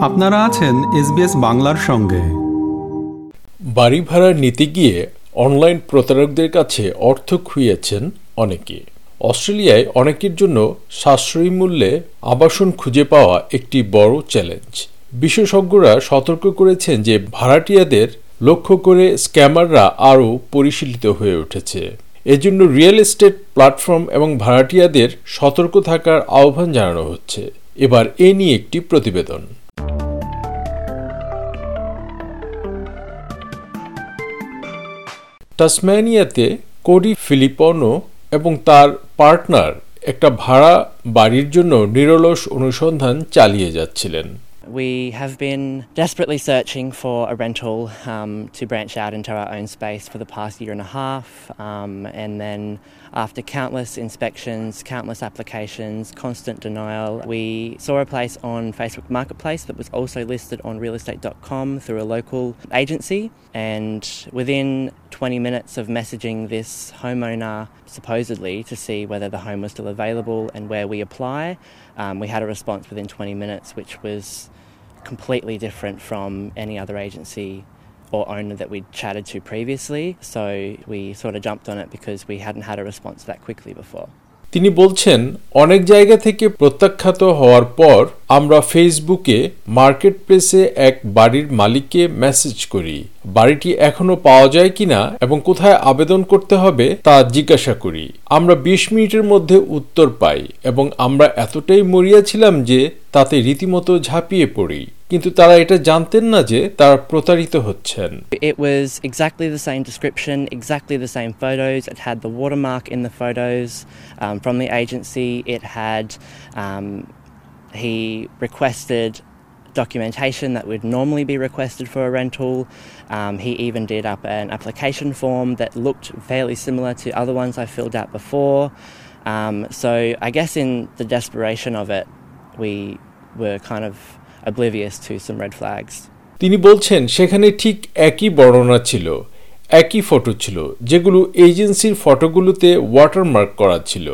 আপনারা আছেন এসবিএস বাংলার সঙ্গে। বাড়ি ভাড়ার নিতে গিয়ে অনলাইন প্রতারকদের কাছে অর্থ খুইয়েছেন অনেকে। অস্ট্রেলিয়ায় অনেকের জন্য সাশ্রয়ী মূল্যে আবাসন খুঁজে পাওয়া একটি বড় চ্যালেঞ্জ। বিশেষজ্ঞরা সতর্ক করেছেন যে ভাড়াটিয়াদের লক্ষ্য করে স্ক্যামাররা আরও পরিশীলিত হয়ে উঠেছে। এজন্য রিয়েল এস্টেট প্ল্যাটফর্ম এবং ভাড়াটিয়াদের সতর্ক থাকার আহ্বান জানানো হচ্ছে। এবার এ নিয়ে একটি প্রতিবেদন। টাসম্যানিয়াতে কোডি ফিলিপনো এবং তার পার্টনার একটা ভাড়া বাড়ির জন্য নিরলস অনুসন্ধান চালিয়ে যাচ্ছিলেন। We have been desperately searching for a rental um, to branch out into our own space for the past year and a half. Um, and then, after countless inspections, countless applications, constant denial, we saw a place on Facebook Marketplace that was also listed on realestate.com through a local agency. And within 20 minutes of messaging this homeowner, supposedly to see whether the home was still available and where we apply, um, we had a response within 20 minutes, which was completely different from any other agency or owner that we'd chatted to previously. So we sort of jumped on it because we hadn't had a response that quickly before. তিনি বলছেন, অনেক জায়গা থেকে প্রত্যাখ্যাত হওয়ার পর আমরা ফেসবুকে মার্কেট প্লেসে এক বাড়ির মালিককে মেসেজ করি। বাড়িটি এখনও পাওয়া যায় কিনা এবং কোথায় আবেদন করতে হবে তা জিজ্ঞাসা করি। আমরা বিশ মিনিটের মধ্যে উত্তর পাই এবং আমরা এতটাই মরিয়া ছিলাম যে তাতে রীতিমতো ঝাঁপিয়ে পড়ি। কিন্তু তারা এটা জানতেন না যে তারা প্রতারিত হচ্ছেন It was exactly the same description, exactly the same photos. It had the watermark in the photos um, from the agency. It had, um, he requested documentation that would normally be requested for a rental. Um, he even did up an application form that looked fairly similar to other ones I filled out before. Um, so I guess in the desperation of it, we were kind of oblivious to some red flags. তিনি বলছেন সেখানে ঠিক একই বর্ণনা ছিল একই photo ছিল যেগুলো এজেন্সির ফটোগুলোতে ওয়াটারমার্ক করা ছিল।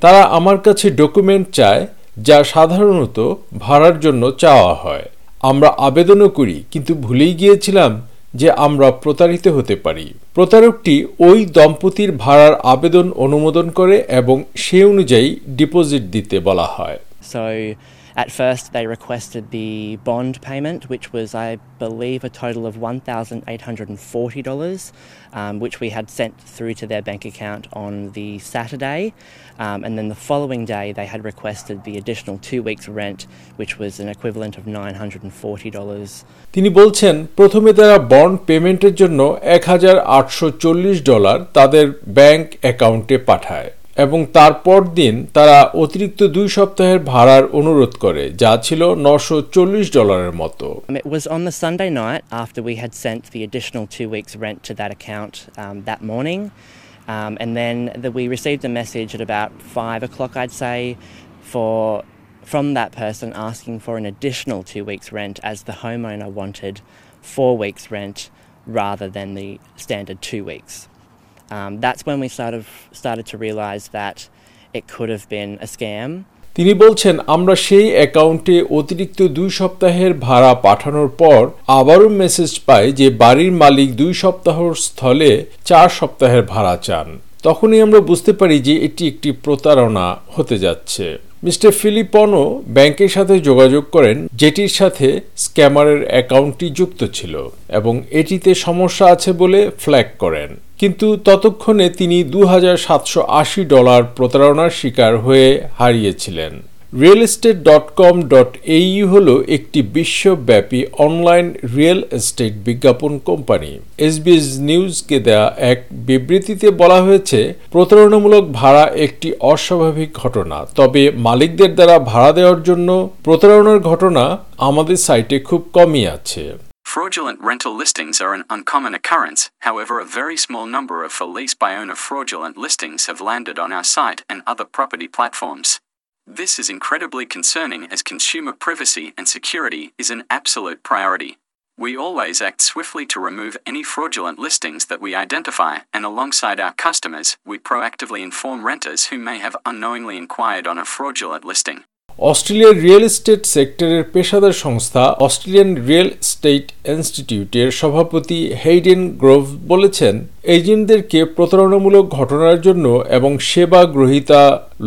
তারা আমার কাছে ডকুমেন্ট চায় যা সাধারণত ভাড়ার জন্য চাওয়া হয়। আমরা আবেদনও করি কিন্তু ভুলেই গিয়েছিলাম যে আমরা প্রতারিত হতে পারি। প্রতারকটি ওই দম্পতির ভাড়ার আবেদন অনুমোদন করে এবং সে অনুযায়ী ডিপোজিট দিতে বলা হয়। At first they requested the bond payment, which was, I believe, a total of $1,840, um, which we had sent through to their bank account on the Saturday. Um, and then the following day they had requested the additional two weeks' rent, which was an equivalent of $940. তিনি বলছেন প্রথমে তারা bond পেমেন্টের জন্য এক হাজার আটশো চল্লিশ ডলার তাদের ব্যাংক অ্যাকাউন্টে পাঠায় এবং তারপর দিন তারা অতিরিক্ত দুই সপ্তাহের ভাড়ার অনুরোধ করে যা ছিল নশো চল্লিশ ডলারের মতো Um, It was on the Sunday night after we had sent the additional two weeks' rent to that account um, that morning. Um, and then the, we received a message at about five o'clock, I'd say, for from that person asking for an additional two weeks' rent as the homeowner wanted four weeks' rent rather than the standard two weeks. Um, that's when we sort of started to realise that it could have been a scam. তিনি বলছেন আমরা সেই অ্যাকাউন্টে অতিরিক্ত দুই সপ্তাহের ভাড়া পাঠানোর পর আবারও মেসেজ পাই যে বাড়ির মালিক দুই সপ্তাহর স্থলে চার সপ্তাহের ভাড়া চান। তখনই আমরা বুঝতে পারি যে এটি একটি প্রতারণা হতে যাচ্ছে। মিস্টার ফিলিপনও ব্যাংকের সাথে যোগাযোগ করেন যেটির সাথে স্ক্যামারের অ্যাকাউন্টটি যুক্ত ছিল এবং এটিতে সমস্যা আছে বলে ফ্ল্যাগ করেন। কিন্তু ততক্ষণে তিনি দু হাজার সাতশো আশি ডলার প্রতারণার শিকার হয়ে হারিয়েছিলেন। Real estate dot com dot AU হল একটি বিশ্বব্যাপী অনলাইন রিয়েল এস্টেট বিজ্ঞাপন কোম্পানি। এসবিএস নিউজকে দেয়া এক বিবৃতিতে বলা হয়েছে, প্রতারণামূলক ভাড়া একটি অস্বাভাবিক ঘটনা, তবে মালিকদের দ্বারা ভাড়া দেওয়ার জন্য প্রতারণার ঘটনা আমাদের সাইটে খুব কমই আছে। Fraudulent rental listings are an uncommon occurrence, however, a very small number of for lease by owner fraudulent listings have landed on our site and other property platforms. This is incredibly concerning as consumer privacy and security is an absolute priority. We always act swiftly to remove any fraudulent listings that we identify, and alongside our customers, we proactively inform renters who may have unknowingly inquired on a fraudulent listing. অস্ট্রেলিয়ার real estate সেক্টরের পেশাদার সংস্থা Australian real estate ইনস্টিটিউটের সভাপতি Hayden Grove বলেছেন এজেন্টদেরকে প্রতারণামূলক ঘটনার জন্য এবং সেবা গ্রহীতা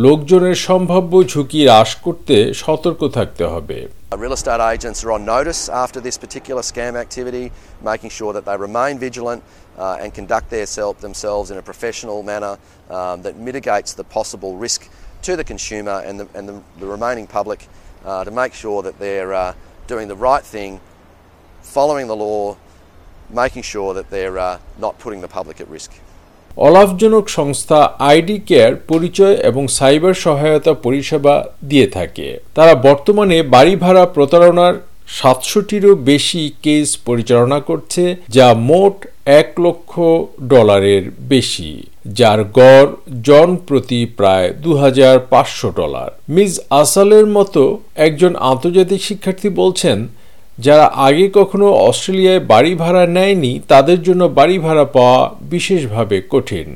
লোকজনের সম্ভাব্য ঝুঁকি হ্রাস করতে সতর্ক থাকতে হবে Real estate agents are on notice after this particular scam activity, making sure that they remain vigilant uh, and conduct their self, themselves in a professional manner um, that mitigates the possible risk to the consumer and the, and the, the remaining public uh, to make sure that they're uh, doing the right thing, following the law, making sure that they're uh, not putting the public at risk. অলাভজনক সংস্থা ID care পরিচয় এবং cyber সহায়তা পরিষেবা দিয়ে থাকে তারা বর্তমানে বাড়ি ভাড়া প্রতারণার সাতশোটিরও বেশি কেস পরিচালনা করছে, যা মোট এক লক্ষ ডলারের বেশি, যার গড় জন প্রতি প্রায় দু হাজার পাঁচশো ডলার। মিস আসালের মতো একজন আন্তর্জাতিক শিক্ষার্থী বলছেন, যারা আগে কখনো অস্ট্রেলিয়ায় বাড়ি ভাড়া নেয়নি, তাদের জন্য বাড়ি ভাড়া পাওয়া বিশেষভাবে কঠিন।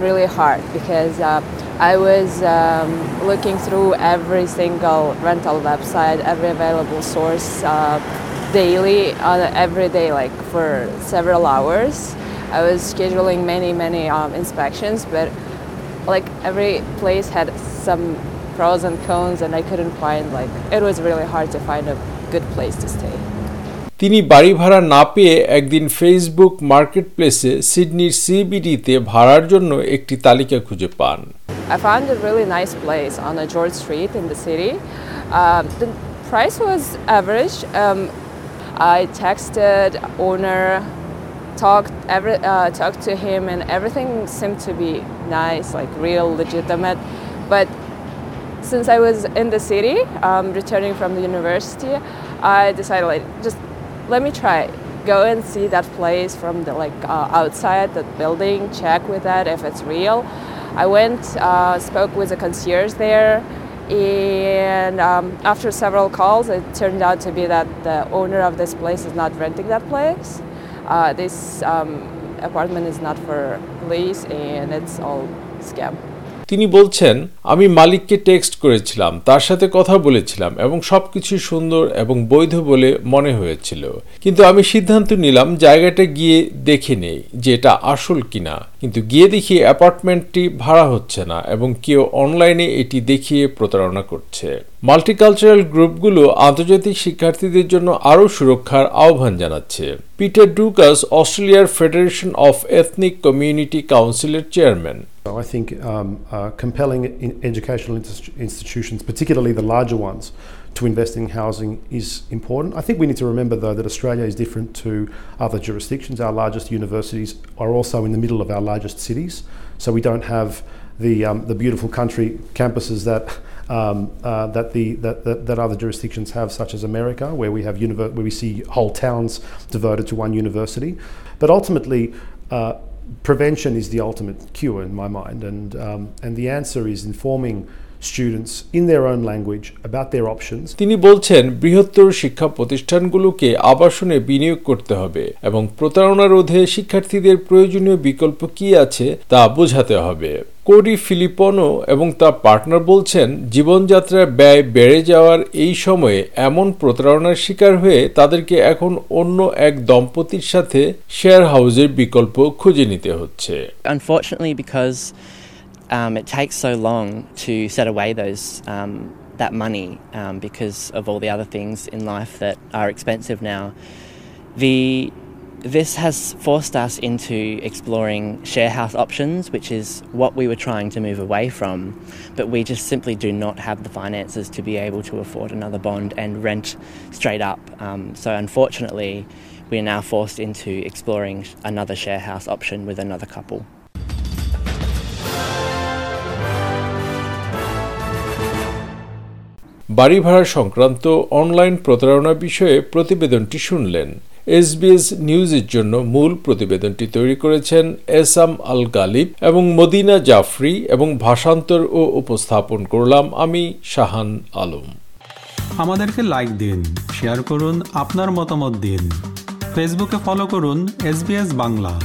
Really hard because uh, I was um, looking through every single rental website, every available source uh, daily, on every day, like for several hours. I was scheduling many, many um, inspections, but like every place had some pros and cons, and I couldn't find like it was really hard to find a good place to stay. তিনি বাড়ি ভাড়া না পেয়ে একদিন Facebook market প্লেসে সিডনির সিবিডিতে ভাড়ার জন্য একটি তালিকা খুঁজে পান I found a really nice place on a George Street in the city. Um, the price was average. Um, I texted owner, talked every uh, talked to him, and everything seemed to be nice, like real, legitimate. But since I was in the city, um, returning from the university, I decided like just let me try. Go and see that place from the like uh, outside that building. Check with that if it's real. I went, uh, spoke with the concierge there, and um, after several calls, it turned out to be that the owner of this place is not renting that place. Uh, this um, apartment is not for lease, and it's all scam. তিনি বলছেন, আমি মালিককে text করেছিলাম, তার সাথে কথা বলেছিলাম এবং সবকিছু সুন্দর এবং বৈধ বলে মনে হয়েছিল। কিন্তু আমি সিদ্ধান্ত নিলাম জায়গাটা গিয়ে দেখে নেই যে এটা আসল কিনা। কিন্তু গিয়ে দেখি অ্যাপার্টমেন্টটি ভাড়া হচ্ছে না এবং কেউ অনলাইনে এটি দেখিয়ে প্রতারণা করছে। মাল্টিকালচারাল গ্রুপগুলো আন্তর্জাতিক শিক্ষার্থীদের জন্য আরও সুরক্ষার আহ্বান জানাচ্ছে। পিটার ডুকাস অস্ট্রেলিয়ার ফেডারেশন অফ এথনিক কমিউনিটি কাউন্সিলের chairman. I think um, uh, compelling in educational institutions, particularly the larger ones, to invest in housing is important. I think we need to remember, though, that Australia is different to other jurisdictions. Our largest universities are also in the middle of our largest cities, so we don't have the um, the beautiful country campuses that. Um, uh, that the that, that, that other jurisdictions have, such as America, where we have univer- where we see whole towns devoted to one university, but ultimately, uh, prevention is the ultimate cure in my mind, and um, and the answer is informing students in their own language about their options. তিনি বলছেন বৃহত্তর শিক্ষা প্রতিষ্ঠানগুলোকে আবাসনে বিনিয়োগ করতে হবে এবং প্রতারণা রোধে শিক্ষার্থীদের প্রয়োজনীয় বিকল্প কি আছে তা বোঝাতে হবে কোডি ফিলিপনো এবং তার পার্টনার বলছেন জীবনযাত্রার ব্যয় বেড়ে যাওয়ার এই সময়ে এমন প্রতারণার শিকার হয়ে তাদেরকে এখন অন্য এক দম্পতির সাথে শেয়ার হাউসের বিকল্প খুঁজে নিতে হচ্ছে Unfortunately, because um, it takes so long to set away those um, that money um, because of all the other things in life that are expensive now. The this has forced us into exploring share house options, which is what we were trying to move away from, but we just simply do not have the finances to be able to afford another bond and rent straight up. Um, so, unfortunately, we are now forced into exploring another share house option with another couple. বাড়ি ভাড়া সংক্রান্ত online প্রতারণা বিষয়ে প্রতিবেদনটি শুনলেন। SBS নিউজের জন্য মূল প্রতিবেদনটি তৈরি করেছেন এসাম আল গালিব এবং মদিনা জাফরি এবং ভাষান্তর ও উপস্থাপন করলাম আমি শাহান আলম। আমাদেরকে লাইক দিন শেয়ার করুন, আপনার মতামত দিন। ফেসবুকে ফলো করুন এস বাংলা।